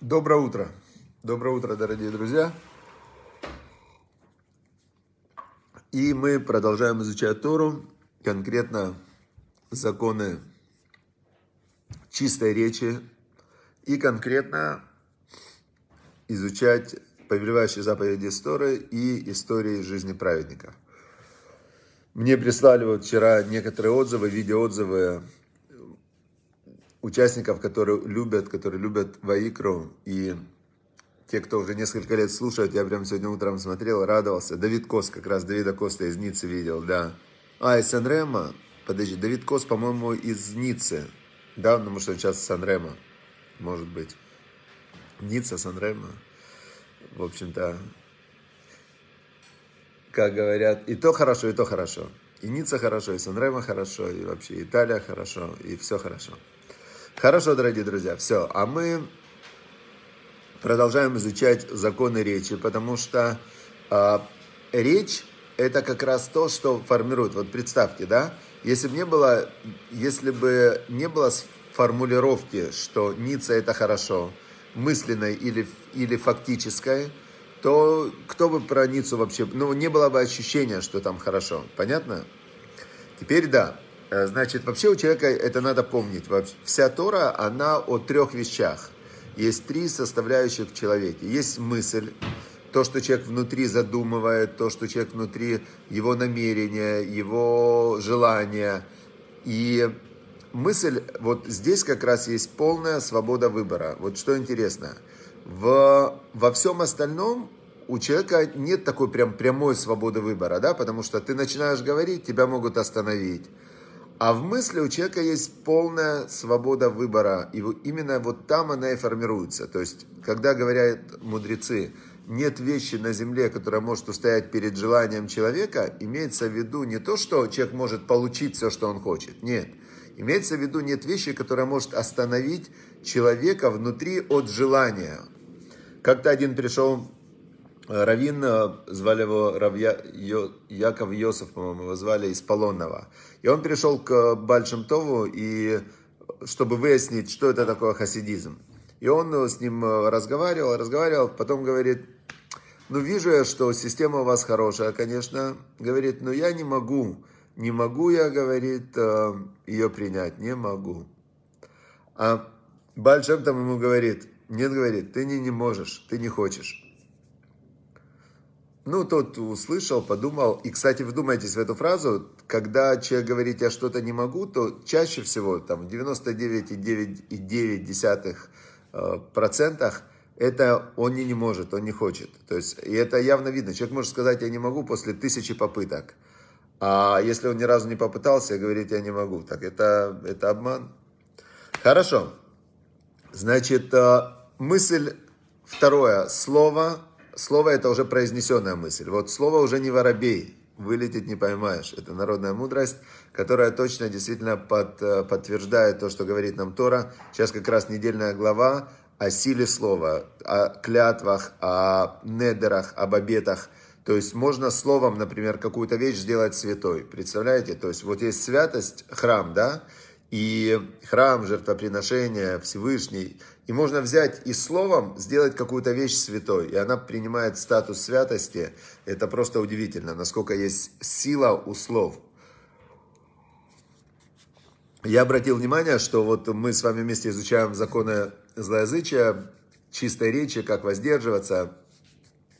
Доброе утро. Доброе утро, дорогие друзья. И мы продолжаем изучать Тору, конкретно законы чистой речи и конкретно изучать повелевающие заповеди Торы и истории жизни праведников. Мне прислали вот вчера некоторые отзывы, видеоотзывы участников, которые любят, которые любят Ваикру, и те, кто уже несколько лет слушают, я прям сегодня утром смотрел, радовался. Давид Кос, как раз Давида Коста из Ниццы видел, да. А, из Санрема, подожди, Давид Кос, по-моему, из Ниццы. Да, потому что он сейчас Санрема, может быть. Ницца, Санрема. В общем-то, как говорят, и то хорошо, и то хорошо. И Ницца хорошо, и Санрема хорошо, и вообще Италия хорошо, и все хорошо. Хорошо, дорогие друзья, все. А мы продолжаем изучать законы речи, потому что э, речь это как раз то, что формирует. Вот представьте, да, если бы не было, если бы не было формулировки, что Ницца это хорошо, мысленной или, или фактической, то кто бы про Ниццу вообще, ну, не было бы ощущения, что там хорошо. Понятно? Теперь да. Э, значит, вообще у человека это надо помнить. Вся Тора, она о трех вещах. Есть три составляющих в человеке. Есть мысль, то, что человек внутри задумывает, то, что человек внутри, его намерения, его желания. И мысль, вот здесь как раз есть полная свобода выбора. Вот что интересно, в, во всем остальном у человека нет такой прям прямой свободы выбора, да, потому что ты начинаешь говорить, тебя могут остановить а в мысли у человека есть полная свобода выбора. И именно вот там она и формируется. То есть, когда говорят мудрецы, нет вещи на земле, которая может устоять перед желанием человека, имеется в виду не то, что человек может получить все, что он хочет. Нет. Имеется в виду нет вещи, которая может остановить человека внутри от желания. Как-то один пришел Равин, э, звали его Равья, Яков Йосов, по-моему, его звали из Полонного. И он пришел к Бальшемтову, и, чтобы выяснить, что это такое хасидизм. И он э, с ним э, разговаривал, разговаривал, потом говорит, ну вижу я, что система у вас хорошая, конечно. Говорит, но я не могу, не могу я, говорит, ее принять, не могу. А Бальшем там ему говорит, нет, говорит, ты не, не можешь, ты не хочешь. Ну, тот услышал, подумал. И, кстати, вдумайтесь в эту фразу. Когда человек говорит, я что-то не могу, то чаще всего, там, в 99,9% э, это он не, не может, он не хочет. То есть, и это явно видно. Человек может сказать, я не могу после тысячи попыток. А если он ни разу не попытался, говорит, я не могу. Так это, это обман. Хорошо. Значит, э, мысль второе. Слово слово это уже произнесенная мысль. Вот слово уже не воробей, вылететь не поймаешь. Это народная мудрость, которая точно действительно под, э, подтверждает то, что говорит нам Тора. Сейчас как раз недельная глава о силе слова, о клятвах, о недерах, об обетах. То есть можно словом, например, какую-то вещь сделать святой. Представляете? То есть вот есть святость, храм, да? И храм, жертвоприношение, Всевышний. И можно взять и словом сделать какую-то вещь святой, и она принимает статус святости. Это просто удивительно, насколько есть сила у слов. Я обратил внимание, что вот мы с вами вместе изучаем законы злоязычия, чистой речи, как воздерживаться.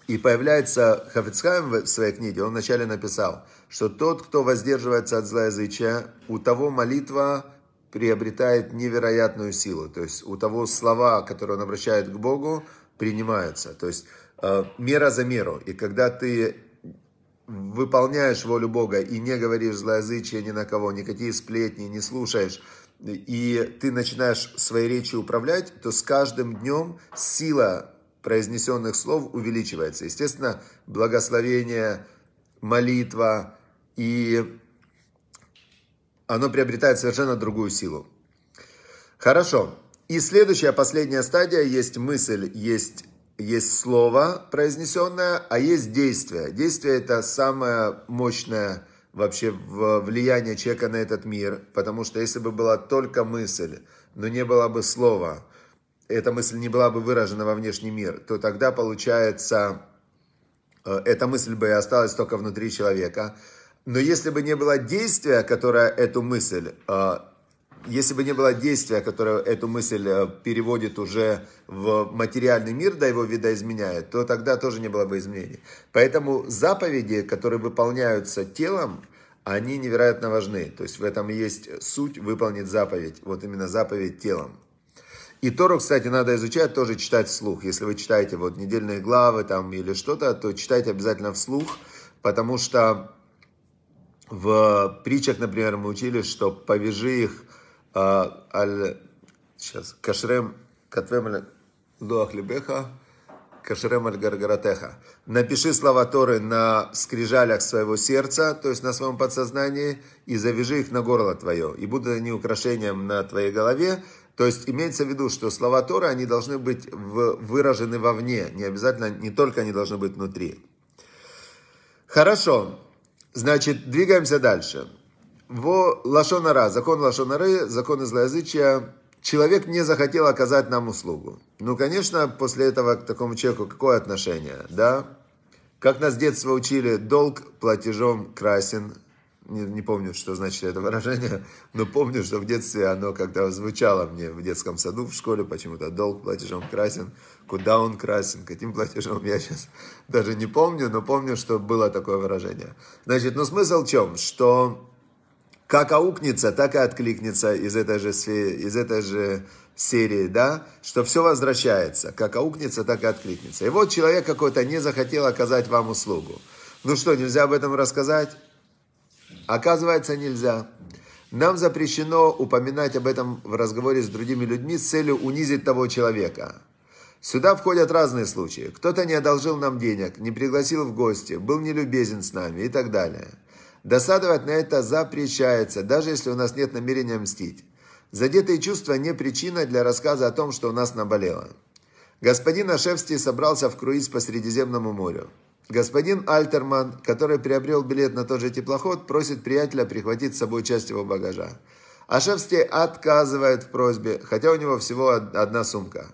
И появляется Хафицхайм в своей книге, он вначале написал, что тот, кто воздерживается от злоязычия, у того молитва приобретает невероятную силу. То есть у того слова, которые он обращает к Богу, принимаются. То есть э, мера за меру. И когда ты выполняешь волю Бога и не говоришь злоязычие ни на кого, никакие сплетни не слушаешь, и ты начинаешь своей речью управлять, то с каждым днем сила произнесенных слов увеличивается. Естественно, благословение, молитва и оно приобретает совершенно другую силу. Хорошо. И следующая, последняя стадия, есть мысль, есть, есть слово произнесенное, а есть действие. Действие это самое мощное вообще влияние человека на этот мир, потому что если бы была только мысль, но не было бы слова, эта мысль не была бы выражена во внешний мир, то тогда получается, э, эта мысль бы и осталась только внутри человека. Но если бы не было действия, которое эту мысль, э, если бы не было действия, которое эту мысль э, переводит уже в материальный мир, да его видоизменяет, то тогда тоже не было бы изменений. Поэтому заповеди, которые выполняются телом, они невероятно важны. То есть в этом есть суть выполнить заповедь. Вот именно заповедь телом. И Тору, кстати, надо изучать, тоже читать вслух. Если вы читаете вот недельные главы там или что-то, то читайте обязательно вслух, потому что в притчах, например, мы учили, что повяжи их э, аль, сейчас, кашрем катвем луах либеха, кашрем аль гаргаратеха. Напиши слова Торы на скрижалях своего сердца, то есть на своем подсознании, и завяжи их на горло твое. И будут они украшением на твоей голове, то есть имеется в виду, что слова Тора, они должны быть выражены вовне, не обязательно, не только они должны быть внутри. Хорошо, значит, двигаемся дальше. В Лашонара, закон Лашонары, закон злоязычия, человек не захотел оказать нам услугу. Ну, конечно, после этого к такому человеку какое отношение, да? Как нас с детства учили, долг платежом красен, не, не помню, что значит это выражение, но помню, что в детстве оно когда звучало мне в детском саду, в школе почему-то, долг платежом красен, куда он красен, каким платежом, я сейчас даже не помню, но помню, что было такое выражение. Значит, ну смысл в чем? Что как аукнется, так и откликнется из этой же, из этой же серии, да, что все возвращается, как аукнется, так и откликнется. И вот человек какой-то не захотел оказать вам услугу. Ну что, нельзя об этом рассказать? Оказывается, нельзя. Нам запрещено упоминать об этом в разговоре с другими людьми с целью унизить того человека. Сюда входят разные случаи. Кто-то не одолжил нам денег, не пригласил в гости, был нелюбезен с нами и так далее. Досадовать на это запрещается, даже если у нас нет намерения мстить. Задетые чувства не причина для рассказа о том, что у нас наболело. Господин Ашевский собрался в круиз по Средиземному морю. Господин Альтерман, который приобрел билет на тот же теплоход, просит приятеля прихватить с собой часть его багажа. Ашевский отказывает в просьбе, хотя у него всего одна сумка.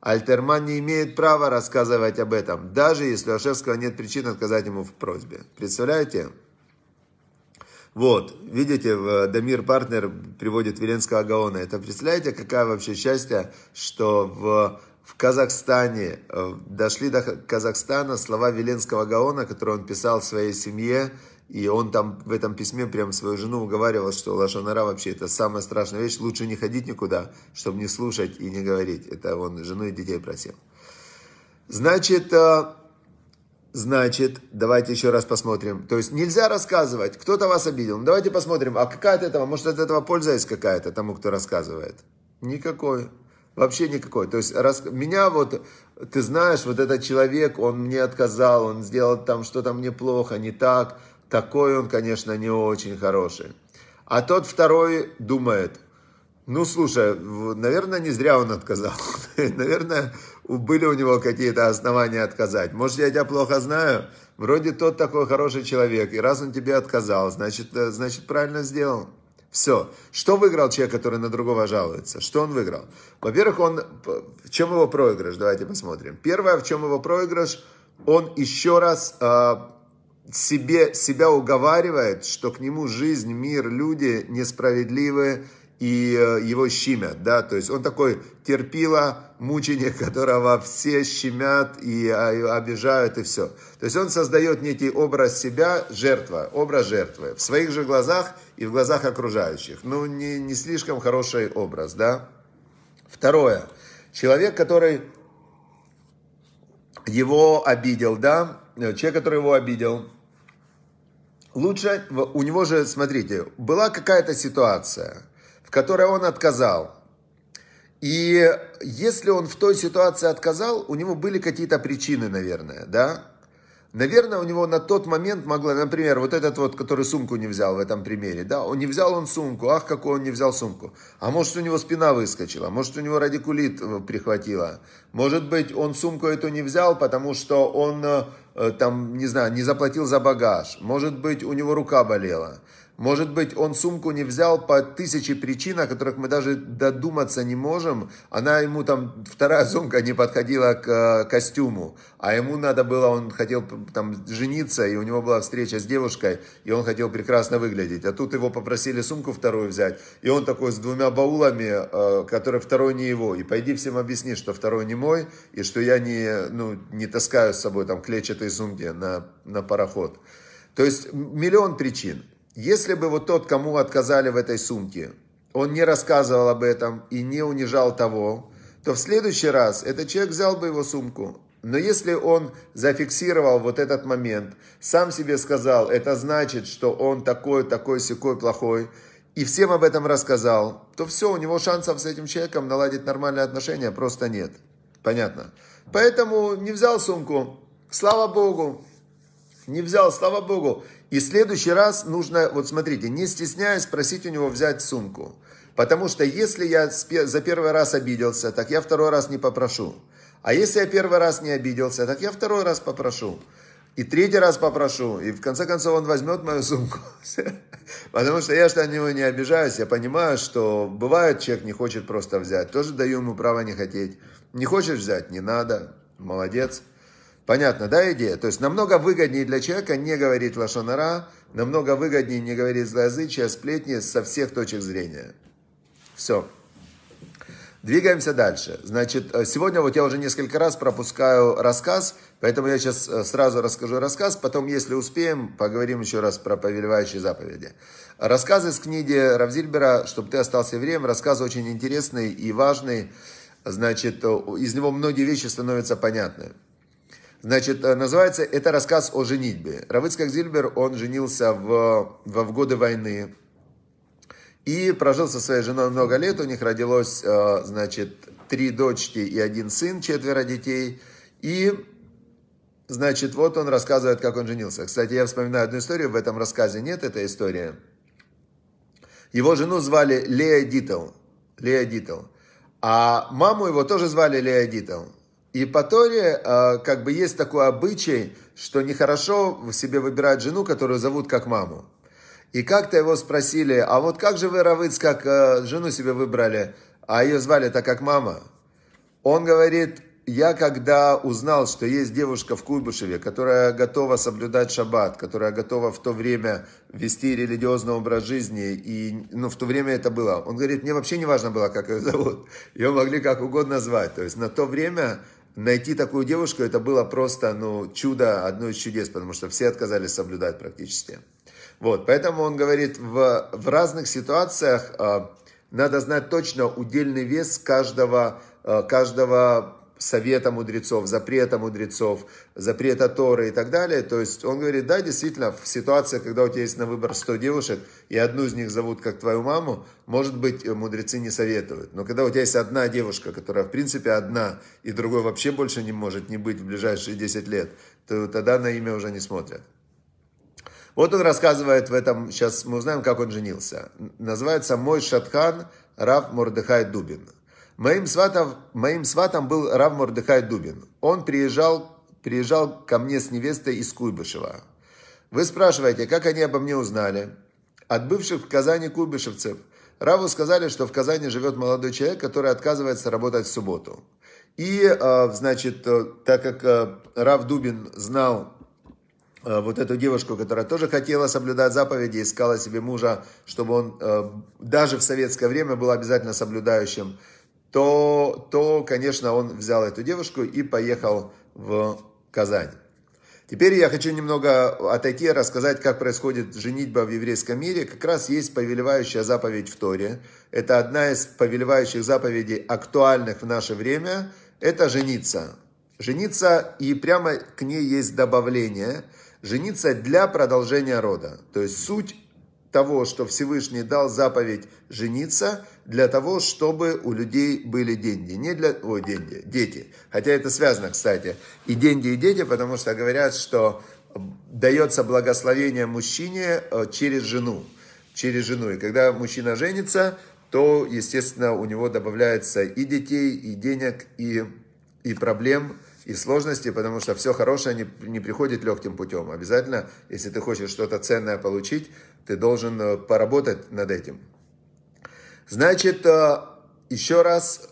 Альтерман не имеет права рассказывать об этом, даже если у Ашевского нет причин отказать ему в просьбе. Представляете? Вот, видите, Дамир Партнер приводит Веленского Гаона. Это представляете, какая вообще счастье, что в в Казахстане, э, дошли до Казахстана слова Веленского Гаона, которые он писал своей семье, и он там в этом письме прям свою жену уговаривал, что Лашонара вообще это самая страшная вещь, лучше не ходить никуда, чтобы не слушать и не говорить. Это он жену и детей просил. Значит, э, значит, давайте еще раз посмотрим. То есть нельзя рассказывать, кто-то вас обидел. Ну, давайте посмотрим, а какая от этого, может от этого польза есть какая-то тому, кто рассказывает? Никакой. Вообще никакой. То есть раз, меня вот, ты знаешь, вот этот человек, он мне отказал, он сделал там что-то мне плохо, не так. Такой он, конечно, не очень хороший. А тот второй думает, ну, слушай, наверное, не зря он отказал. наверное, были у него какие-то основания отказать. Может, я тебя плохо знаю? Вроде тот такой хороший человек, и раз он тебе отказал, значит, э, значит правильно сделал. Все. Что выиграл человек, который на другого жалуется? Что он выиграл? Во-первых, он... В чем его проигрыш? Давайте посмотрим. Первое, в чем его проигрыш? Он еще раз э, себе, себя уговаривает, что к нему жизнь, мир, люди несправедливы, и э, его щемят, да, то есть он такой терпила, мученик, которого все щемят и а, обижают и все. То есть он создает некий образ себя, жертва, образ жертвы, в своих же глазах и в глазах окружающих. Ну, не, не слишком хороший образ, да. Второе. Человек, который его обидел, да, человек, который его обидел, лучше, у него же, смотрите, была какая-то ситуация – которой он отказал. И если он в той ситуации отказал, у него были какие-то причины, наверное, да? Наверное, у него на тот момент могло, например, вот этот вот, который сумку не взял в этом примере, да, он не взял он сумку, ах, какой он не взял сумку. А может, у него спина выскочила, может, у него радикулит э, прихватило. Может быть, он сумку эту не взял, потому что он, э, там, не знаю, не заплатил за багаж. Может быть, у него рука болела. Может быть, он сумку не взял по тысяче причин, о которых мы даже додуматься не можем. Она ему там, вторая сумка не подходила к э, костюму. А ему надо было, он хотел там жениться, и у него была встреча с девушкой, и он хотел прекрасно выглядеть. А тут его попросили сумку вторую взять, и он такой с двумя баулами, э, который второй не его. И пойди всем объясни, что второй не мой, и что я не, ну, не таскаю с собой там клетчатые сумки на, на пароход. То есть миллион причин. Если бы вот тот, кому отказали в этой сумке, он не рассказывал об этом и не унижал того, то в следующий раз этот человек взял бы его сумку. Но если он зафиксировал вот этот момент, сам себе сказал, это значит, что он такой, такой, секой, плохой, и всем об этом рассказал, то все, у него шансов с этим человеком наладить нормальные отношения просто нет. Понятно? Поэтому не взял сумку. Слава Богу. Не взял, слава Богу. И в следующий раз нужно, вот смотрите, не стесняясь просить у него взять сумку. Потому что если я за первый раз обиделся, так я второй раз не попрошу. А если я первый раз не обиделся, так я второй раз попрошу. И третий раз попрошу. И в конце концов он возьмет мою сумку. Потому что я что на него не обижаюсь. Я понимаю, что бывает человек не хочет просто взять. Тоже даю ему право не хотеть. Не хочешь взять? Не надо. Молодец. Понятно, да, идея? То есть намного выгоднее для человека не говорить лошонара, намного выгоднее не говорить злоязычие, сплетни со всех точек зрения. Все. Двигаемся дальше. Значит, э, сегодня вот я уже несколько раз пропускаю рассказ, поэтому я сейчас э, сразу расскажу рассказ, потом, если успеем, поговорим еще раз про повелевающие заповеди. Рассказ из книги Равзильбера «Чтобы ты остался евреем», рассказ очень интересный и важный, значит, э, из него многие вещи становятся понятны. Значит, э, называется это рассказ о женитьбе. Равыцкак Зильбер, он женился в, в, в годы войны и прожил со своей женой много лет. У них родилось, э, значит, три дочки и один сын, четверо детей. И, значит, вот он рассказывает, как он женился. Кстати, я вспоминаю одну историю, в этом рассказе нет этой истории. Его жену звали Лея Дитл. Лея Дитл. А маму его тоже звали Лея Дитл. И по Торе э, как бы есть такой обычай, что нехорошо в себе выбирать жену, которую зовут как маму. И как-то его спросили, а вот как же вы, Равыц, как э, жену себе выбрали, а ее звали так как мама? Он говорит, я когда узнал, что есть девушка в Куйбышеве, которая готова соблюдать шаббат, которая готова в то время вести религиозный образ жизни, и ну, в то время это было, он говорит, мне вообще не важно было, как ее зовут, ее могли как угодно звать. То есть на то время найти такую девушку, это было просто, ну, чудо, одно из чудес, потому что все отказались соблюдать практически. Вот, поэтому он говорит, в, в разных ситуациях э, надо знать точно удельный вес каждого, э, каждого совета мудрецов, запрета мудрецов, запрета Торы и так далее. То есть он говорит, да, действительно, в ситуации, когда у тебя есть на выбор 100 девушек, и одну из них зовут как твою маму, может быть, мудрецы не советуют. Но когда у тебя есть одна девушка, которая в принципе одна, и другой вообще больше не может не быть в ближайшие 10 лет, то тогда на имя уже не смотрят. Вот он рассказывает в этом, сейчас мы узнаем, как он женился. Называется «Мой Шатхан Рав Мордыхай Дубин». Моим сватом, моим сватом был Рав Мордыхай Дубин. Он приезжал, приезжал ко мне с невестой из Куйбышева. Вы спрашиваете, как они обо мне узнали? От бывших в Казани куйбышевцев. Раву сказали, что в Казани живет молодой человек, который отказывается работать в субботу. И, э, значит, э, так как э, Рав Дубин знал вот эту девушку, которая тоже хотела соблюдать заповеди, искала себе мужа, чтобы он даже в советское время был обязательно соблюдающим, то, то, конечно, он взял эту девушку и поехал в Казань. Теперь я хочу немного отойти и рассказать, как происходит женитьба в еврейском мире. Как раз есть повелевающая заповедь в Торе. Это одна из повелевающих заповедей, актуальных в наше время. Это жениться. Жениться, и прямо к ней есть добавление. Жениться для продолжения рода. То есть суть того, что Всевышний дал заповедь жениться для того, чтобы у людей были деньги. Не для... Ой, деньги, дети. Хотя это связано, кстати. И деньги, и дети, потому что говорят, что дается благословение мужчине э, через жену. Через жену. И когда мужчина женится, то, естественно, у него добавляется и детей, и денег, и, и проблем, и сложности, потому что все хорошее не, не приходит легким путем. Обязательно, если ты хочешь что-то ценное получить, ты должен э, поработать над этим. Значит, э, еще раз,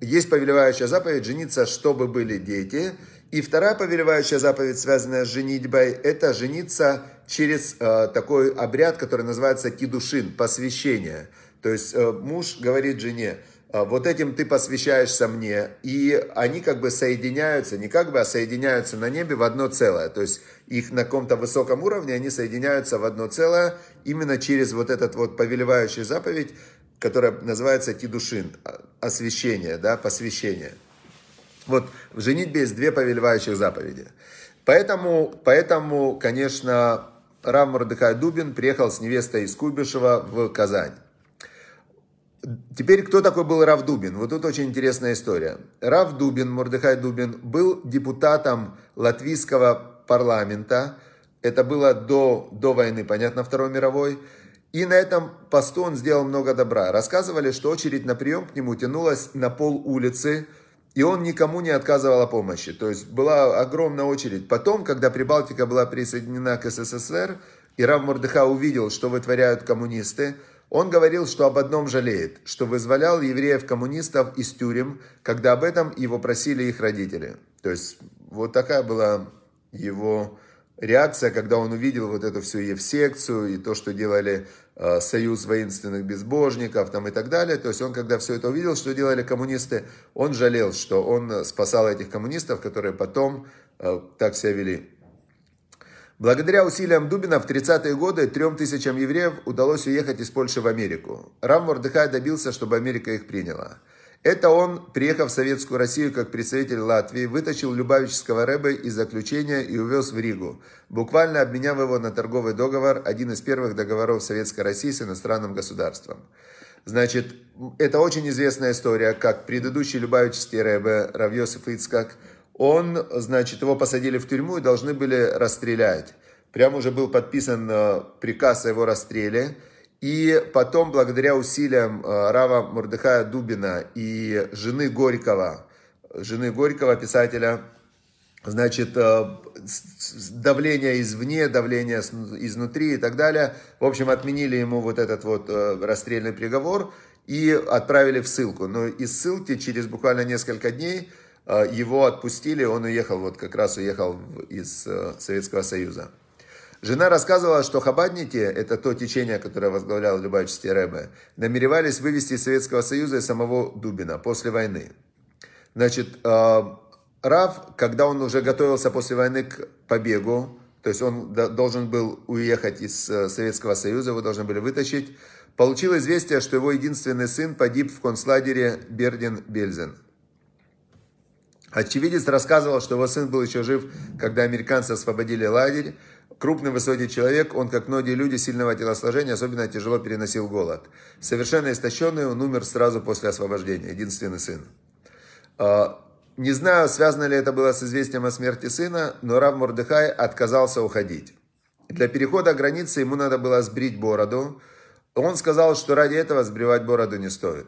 есть повелевающая заповедь жениться, чтобы были дети. И вторая повелевающая заповедь, связанная с женитьбой, это жениться через э, такой обряд, который называется кидушин, посвящение. То есть э, муж говорит жене, вот этим ты посвящаешься мне, и они как бы соединяются, не как бы, а соединяются на небе в одно целое. То есть их на каком-то высоком уровне, они соединяются в одно целое именно через вот этот вот повелевающую заповедь, которая называется кидушин, освящение, да, посвящение. Вот в женитьбе есть две повелевающих заповеди. Поэтому, поэтому конечно, Рав Мордыхай Дубин приехал с невестой из Куйбышева в Казань. Теперь, кто такой был Рав Дубин? Вот тут очень интересная история. Рав Дубин, Мордыхай Дубин, был депутатом латвийского парламента. Это было до, до войны, понятно, Второй мировой. И на этом посту он сделал много добра. Рассказывали, что очередь на прием к нему тянулась на пол улицы, и он никому не отказывал о помощи. То есть была огромная очередь. Потом, когда Прибалтика была присоединена к СССР, и Рав Мордыха увидел, что вытворяют коммунисты, он говорил, что об одном жалеет, что вызволял евреев-коммунистов из тюрем, когда об этом его просили их родители. То есть вот такая была его реакция, когда он увидел вот эту всю Евсекцию и то, что делали э, Союз воинственных безбожников там и так далее. То есть он, когда все это увидел, что делали коммунисты, он жалел, что он спасал этих коммунистов, которые потом э, так себя вели. Благодаря усилиям Дубина в 30-е годы трем тысячам евреев удалось уехать из Польши в Америку. Рам Мордыхай добился, чтобы Америка их приняла. Это он, приехав в Советскую Россию как представитель Латвии, вытащил Любавического Рэбе из заключения и увез в Ригу, буквально обменяв его на торговый договор, один из первых договоров Советской России с иностранным государством. Значит, это очень известная история, как предыдущий Любавический Рэбе Равьосиф Ицкак, он, значит, его посадили в тюрьму и должны были расстрелять. Прямо уже был подписан э, приказ о его расстреле, и потом, благодаря усилиям э, Рава Мурдыхая Дубина и жены Горького, жены Горького, писателя, значит, э, давление извне, давление изнутри и так далее. В общем, отменили ему вот этот вот расстрельный приговор и отправили в ссылку. Но из ссылки через буквально несколько дней его отпустили, он уехал, вот как раз уехал из Советского Союза. Жена рассказывала, что хабадники, это то течение, которое возглавлял Любавичский Рэбе, намеревались вывести из Советского Союза и самого Дубина после войны. Значит, э, Рав, когда он уже готовился после войны к побегу, то есть он должен был уехать из э, Советского Союза, его должны были вытащить, получил известие, что его единственный сын погиб в концлагере Бердин-Бельзен. Очевидец рассказывал, что его сын был еще жив, когда американцы освободили лагерь, Крупный высокий человек, он, как многие люди сильного телосложения, особенно тяжело переносил голод. Совершенно истощенный, он умер сразу после освобождения, единственный сын. А, не знаю, связано ли это было с известием о смерти сына, но Рав Мордыхай отказался уходить. Для перехода границы ему надо было сбрить бороду. Он сказал, что ради этого сбривать бороду не стоит.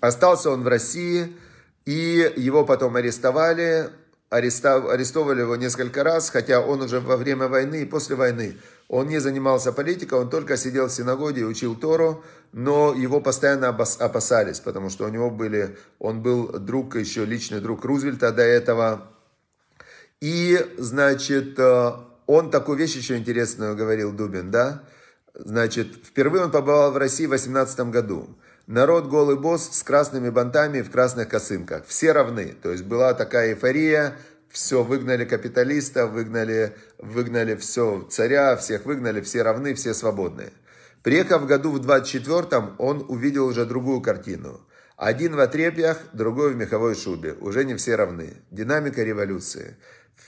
Остался он в России, и его потом арестовали, арестовали его несколько раз, хотя он уже во время войны и после войны, он не занимался политикой, он только сидел в синагоге и учил Тору, но его постоянно опасались, потому что у него были, он был друг, еще личный друг Рузвельта до этого. И, значит, э, он такую вещь еще интересную говорил, Дубин, да? Значит, впервые он побывал в России в 18 году. Народ голый босс с красными бантами в красных косынках. Все равны. То есть была такая эйфория. Все, выгнали капиталиста, выгнали, выгнали все, царя, всех выгнали, все равны, все свободные. Приехав в году в 24-м, он увидел уже другую картину. Один в отрепьях, другой в меховой шубе. Уже не все равны. Динамика революции.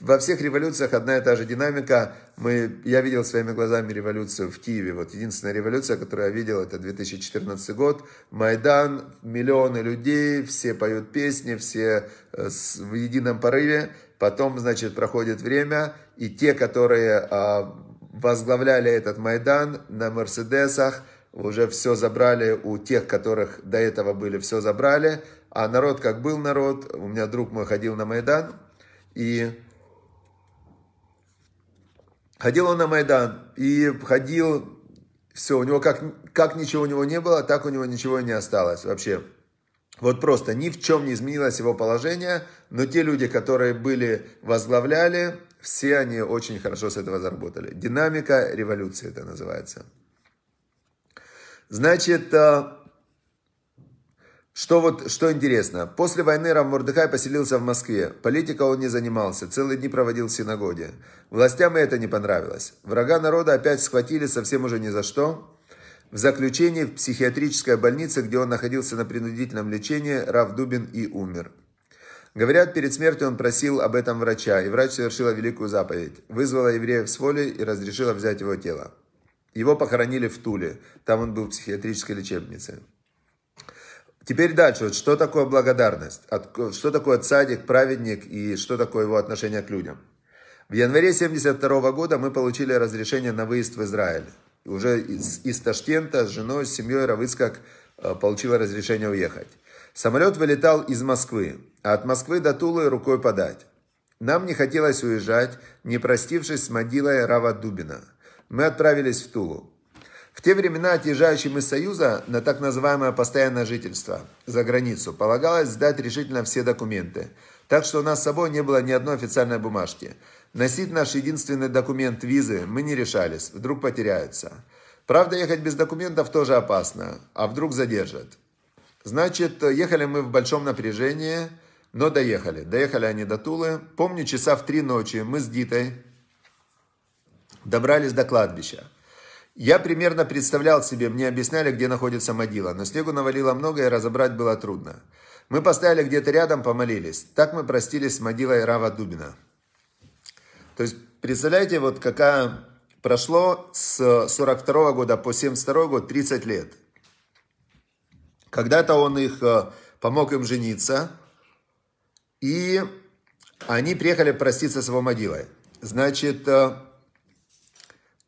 Во всех революциях одна и та же динамика. Мы, я видел своими глазами революцию в Киеве. Вот единственная революция, которую я видел, это 2014 год. Майдан, миллионы людей, все поют песни, все э, в едином порыве. Потом, значит, проходит время, и те, которые а, возглавляли этот Майдан на Мерседесах, уже все забрали у тех, которых до этого были, все забрали. А народ как был народ, у меня друг мой ходил на Майдан, и ходил он на Майдан, и ходил, все, у него как, как ничего у него не было, так у него ничего не осталось вообще. Вот просто ни в чем не изменилось его положение, но те люди, которые были, возглавляли, все они очень хорошо с этого заработали. Динамика революции это называется. Значит, э, что вот, что интересно, после войны Рав Мордыхай поселился в Москве. Политика он не занимался, целые дни проводил в синагоге. Властям это не понравилось. Врага народа опять схватили совсем уже ни за что. В заключении в психиатрической больнице, где он находился на принудительном лечении, Рав Дубин и умер. Говорят, перед смертью он просил об этом врача, и врач совершила великую заповедь. Вызвала евреев с воли и разрешила взять его тело. Его похоронили в Туле, там он был в психиатрической лечебнице. Теперь дальше, вот что такое благодарность, что такое цадик, праведник и что такое его отношение к людям. В январе 72 года мы получили разрешение на выезд в Израиль уже из, из Ташкента с женой, с семьей Равыцкак э, получила разрешение уехать. Самолет вылетал из Москвы, а от Москвы до Тулы рукой подать. Нам не хотелось уезжать, не простившись с могилой Рава Дубина. Мы отправились в Тулу. В те времена отъезжающим из Союза на так называемое постоянное жительство за границу полагалось сдать решительно все документы. Так что у нас с собой не было ни одной официальной бумажки. Носить наш единственный документ визы мы не решались, вдруг потеряются. Правда, ехать без документов тоже опасно, а вдруг задержат. Значит, ехали мы в большом напряжении, но доехали. Доехали они до Тулы. Помню, часа в три ночи мы с Дитой добрались до кладбища. Я примерно представлял себе, мне объясняли, где находится могила, но снегу навалило много и разобрать было трудно. Мы поставили где-то рядом, помолились. Так мы простились с могилой Рава Дубина. То есть, представляете, вот какая прошло с 42 года по 72 год 30 лет. Когда-то он их э, помог им жениться, и они приехали проститься с его могилой. Значит, э,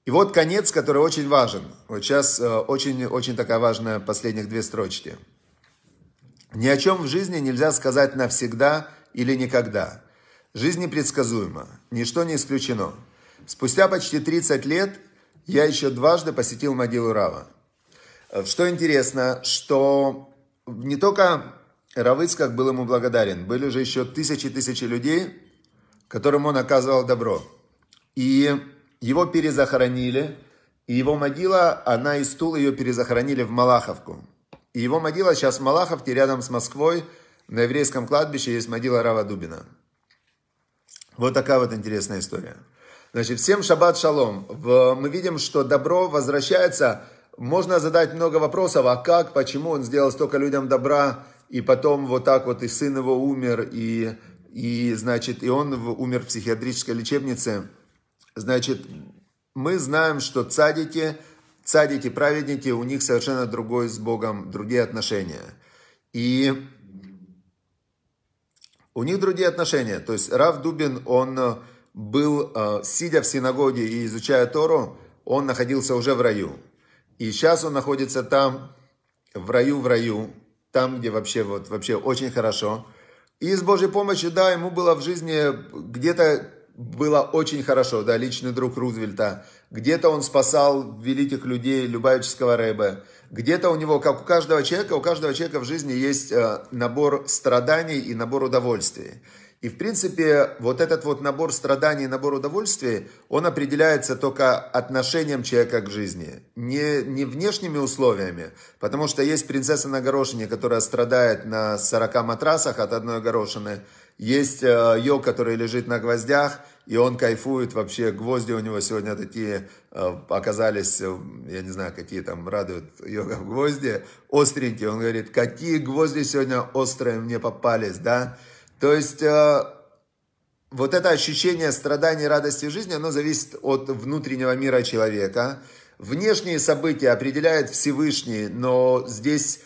и вот конец, который очень важен. Вот сейчас очень-очень э, такая важная последних две строчки. Ни о чем в жизни нельзя сказать навсегда или никогда. Жизнь непредсказуема, ничто не исключено. Спустя почти 30 лет я еще дважды посетил могилу Рава. Что интересно, что не только Равыцкак был ему благодарен, были же еще тысячи-тысячи людей, которым он оказывал добро. И его перезахоронили, и его могила, она из Тула ее перезахоронили в Малаховку. И его могила сейчас в Малаховке, рядом с Москвой, на еврейском кладбище есть могила Рава Дубина. Вот такая вот интересная история. Значит, всем шаббат шалом. Мы видим, что добро возвращается. Можно задать много вопросов, а как, почему он сделал столько людям добра, и потом вот так вот и сын его умер, и, и значит, и он умер в психиатрической лечебнице. Значит, мы знаем, что цадики, цадики, праведники, у них совершенно другой с Богом, другие отношения. И у них другие отношения. То есть Рав Дубин, он э, был, э, сидя в синагоге и изучая Тору, он находился уже в раю. И сейчас он находится там, в раю, в раю, там, где вообще, вот, вообще очень хорошо. И с Божьей помощью, да, ему было в жизни где-то было очень хорошо, да, личный друг Рузвельта. Где-то он спасал великих людей, Любавического Рэбе. Где-то у него, как у каждого человека, у каждого человека в жизни есть э, набор страданий и набор удовольствий. И, в принципе, вот этот вот набор страданий и набор удовольствий, он определяется только отношением человека к жизни, не, не внешними условиями, потому что есть принцесса на горошине, которая страдает на 40 матрасах от одной горошины, есть э, йог, который лежит на гвоздях, и он кайфует вообще. Гвозди у него сегодня такие э, оказались, э, я не знаю, какие там радуют йога гвозди, остренькие. Он говорит, какие гвозди сегодня острые мне попались, да? То есть вот это ощущение страдания и радости жизни, оно зависит от внутреннего мира человека. Внешние события определяет Всевышний, но здесь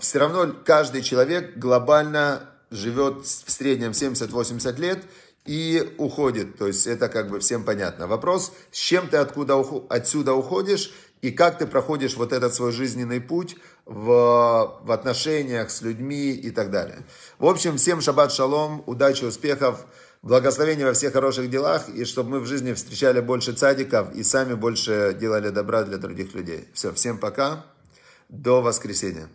все равно каждый человек глобально живет в среднем 70-80 лет и уходит. То есть это как бы всем понятно. Вопрос, с чем ты откуда, отсюда уходишь и как ты проходишь вот этот свой жизненный путь в, в отношениях с людьми и так далее. В общем, всем шаббат шалом, удачи, успехов, благословения во всех хороших делах, и чтобы мы в жизни встречали больше цадиков и сами больше делали добра для других людей. Все, всем пока, до воскресенья.